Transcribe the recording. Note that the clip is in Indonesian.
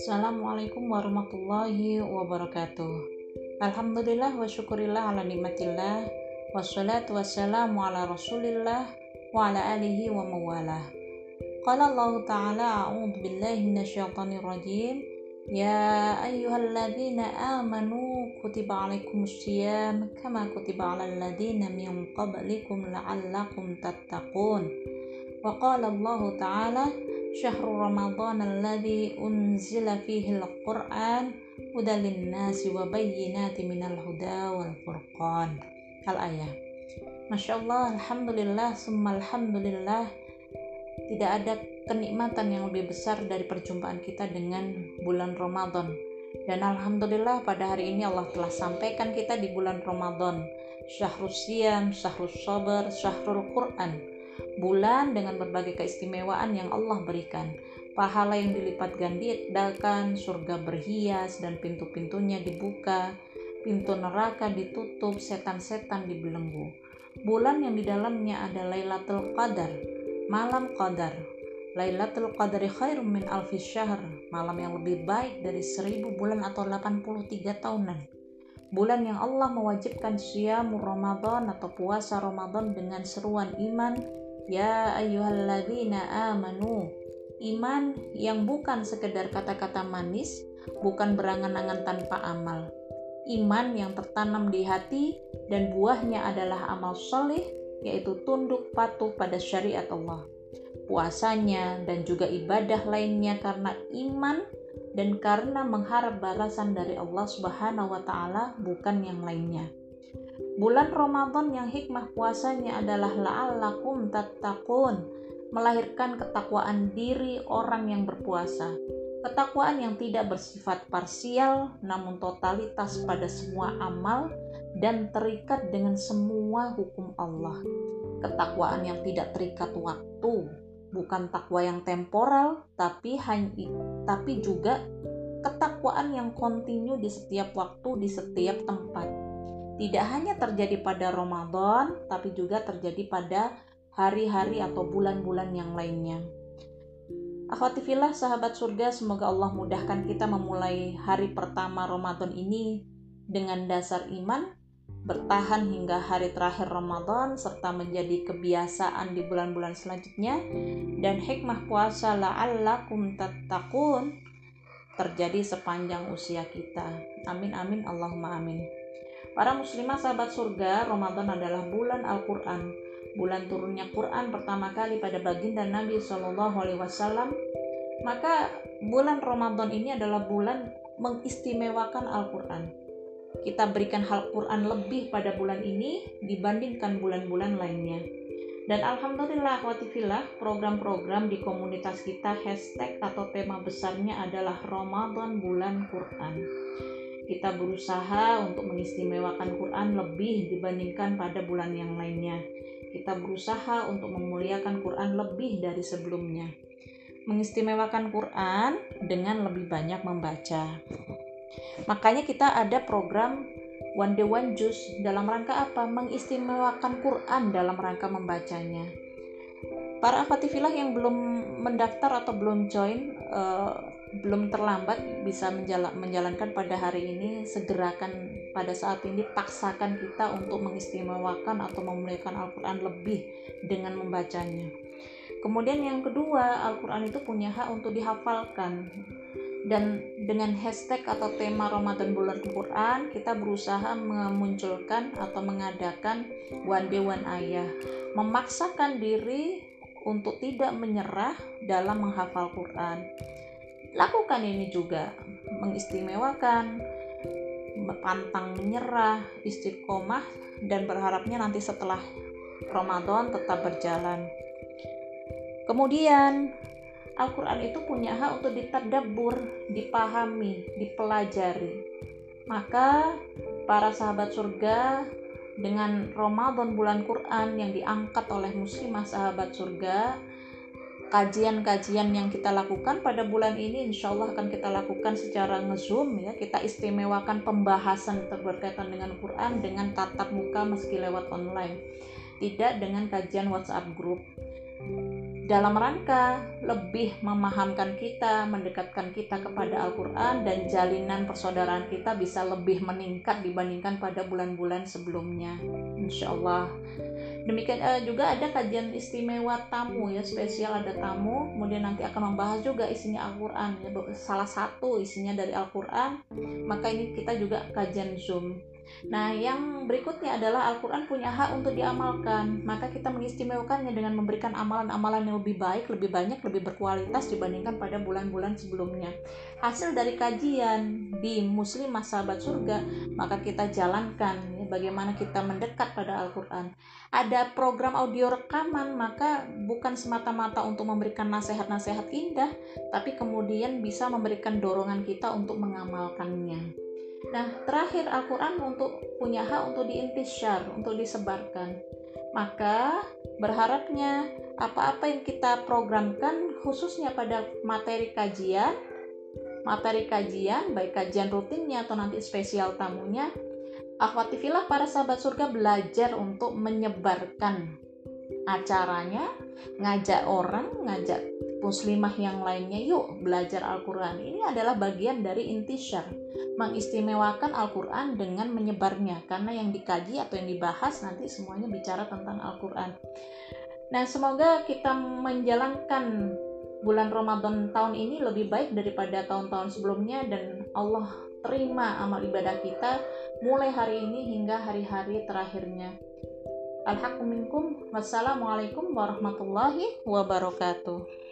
Assalamualaikum warahmatullahi wabarakatuh. Alhamdulillah wa syukurillah ala nikmatillah. Wassalatu wassalamu ala rasulillah Wa ala alihi wa mawalah. Qala Allah Ta'ala A'udhu billahi minasyaitanir rajim Ya ayyuhalladzina amanu Kutiba alaikumus siyam Kama kutiba ala alladzina min qablikum La'allakum tattaqun Wa qala Allah Ta'ala شهر رمضان الذي أنزل فيه القرآن هدى للناس وبينات من الهدى والفرقان Al-Ayah Masya Allah, Alhamdulillah, summa Alhamdulillah Tidak ada kenikmatan yang lebih besar dari perjumpaan kita dengan bulan Ramadan dan Alhamdulillah pada hari ini Allah telah sampaikan kita di bulan Ramadan Syahrul Siyam, Syahrul Sabar, Syahrul Quran bulan dengan berbagai keistimewaan yang Allah berikan. Pahala yang dilipat gandakan, surga berhias dan pintu-pintunya dibuka, pintu neraka ditutup, setan-setan dibelenggu. Bulan yang di dalamnya ada Lailatul Qadar, malam Qadar. Lailatul Qadari khairum min alfi syahr, malam yang lebih baik dari seribu bulan atau 83 tahunan. Bulan yang Allah mewajibkan siyamur Ramadan atau puasa Ramadan dengan seruan iman, Ya ayyuhalladzina amanu. Iman yang bukan sekedar kata-kata manis Bukan berangan-angan tanpa amal. Iman yang tertanam di hati Dan buahnya adalah amal soleh Yaitu tunduk patuh pada syariat Allah Puasanya dan juga ibadah lainnya karena iman dan karena mengharap balasan dari Allah Subhanahu wa taala bukan yang lainnya. Bulan Ramadan yang hikmah puasanya adalah la'allakum tattaqun, melahirkan ketakwaan diri orang yang berpuasa. Ketakwaan yang tidak bersifat parsial namun totalitas pada semua amal dan terikat dengan semua hukum Allah. Ketakwaan yang tidak terikat waktu, bukan takwa yang temporal tapi hanya tapi juga ketakwaan yang kontinu di setiap waktu di setiap tempat tidak hanya terjadi pada Ramadan, tapi juga terjadi pada hari-hari atau bulan-bulan yang lainnya. Akhwatifillah sahabat surga, semoga Allah mudahkan kita memulai hari pertama Ramadan ini dengan dasar iman, bertahan hingga hari terakhir Ramadan, serta menjadi kebiasaan di bulan-bulan selanjutnya, dan hikmah puasa la'allakum tattaqun terjadi sepanjang usia kita. Amin amin Allahumma amin. Para muslimah sahabat surga, Ramadan adalah bulan Al-Quran. Bulan turunnya Quran pertama kali pada baginda Nabi Shallallahu Alaihi Wasallam. Maka bulan Ramadan ini adalah bulan mengistimewakan Al-Quran. Kita berikan Al-Quran lebih pada bulan ini dibandingkan bulan-bulan lainnya. Dan Alhamdulillah watifillah program-program di komunitas kita hashtag atau tema besarnya adalah Ramadan bulan Quran kita berusaha untuk mengistimewakan Quran lebih dibandingkan pada bulan yang lainnya. Kita berusaha untuk memuliakan Quran lebih dari sebelumnya. Mengistimewakan Quran dengan lebih banyak membaca. Makanya kita ada program One Day One Juice dalam rangka apa? Mengistimewakan Quran dalam rangka membacanya. Para aktivilah yang belum mendaftar atau belum join uh, belum terlambat bisa menjalankan pada hari ini segerakan pada saat ini paksakan kita untuk mengistimewakan atau memuliakan Al-Quran lebih dengan membacanya kemudian yang kedua Al-Quran itu punya hak untuk dihafalkan dan dengan hashtag atau tema Ramadan bulan Quran kita berusaha memunculkan atau mengadakan one day one ayah. Memaksakan diri untuk tidak menyerah dalam menghafal Quran. Lakukan ini juga. Mengistimewakan pantang menyerah istiqomah dan berharapnya nanti setelah Ramadan tetap berjalan. Kemudian Al-Quran itu punya hak untuk diterdabur, dipahami, dipelajari. Maka para sahabat surga dengan Ramadan bulan Quran yang diangkat oleh muslimah sahabat surga kajian-kajian yang kita lakukan pada bulan ini insya Allah akan kita lakukan secara ngezoom ya. Kita istimewakan pembahasan berkaitan dengan Quran dengan tatap muka meski lewat online. Tidak dengan kajian WhatsApp grup dalam rangka lebih memahamkan kita, mendekatkan kita kepada Al-Quran dan jalinan persaudaraan kita bisa lebih meningkat dibandingkan pada bulan-bulan sebelumnya. Insya Allah. Demikian uh, juga ada kajian istimewa tamu ya, spesial ada tamu, kemudian nanti akan membahas juga isinya Al-Quran ya, salah satu isinya dari Al-Quran, maka ini kita juga kajian Zoom Nah, yang berikutnya adalah Al-Quran punya hak untuk diamalkan. Maka kita mengistimewakannya dengan memberikan amalan-amalan yang lebih baik, lebih banyak, lebih berkualitas dibandingkan pada bulan-bulan sebelumnya. Hasil dari kajian di Muslim Sahabat Surga, maka kita jalankan ya, bagaimana kita mendekat pada Al-Quran. Ada program audio rekaman, maka bukan semata-mata untuk memberikan nasihat-nasihat indah, tapi kemudian bisa memberikan dorongan kita untuk mengamalkannya. Nah, terakhir Al-Quran untuk punya hak untuk diintisyar, untuk disebarkan. Maka berharapnya apa-apa yang kita programkan khususnya pada materi kajian, materi kajian, baik kajian rutinnya atau nanti spesial tamunya, akhwatifilah para sahabat surga belajar untuk menyebarkan acaranya, ngajak orang, ngajak muslimah yang lainnya, yuk belajar Al-Quran. Ini adalah bagian dari intisyar, mengistimewakan Al-Quran dengan menyebarnya, karena yang dikaji atau yang dibahas nanti semuanya bicara tentang Al-Quran. Nah, semoga kita menjalankan bulan Ramadan tahun ini lebih baik daripada tahun-tahun sebelumnya dan Allah terima amal ibadah kita mulai hari ini hingga hari-hari terakhirnya. Alhamdulillah. Wassalamualaikum warahmatullahi wabarakatuh.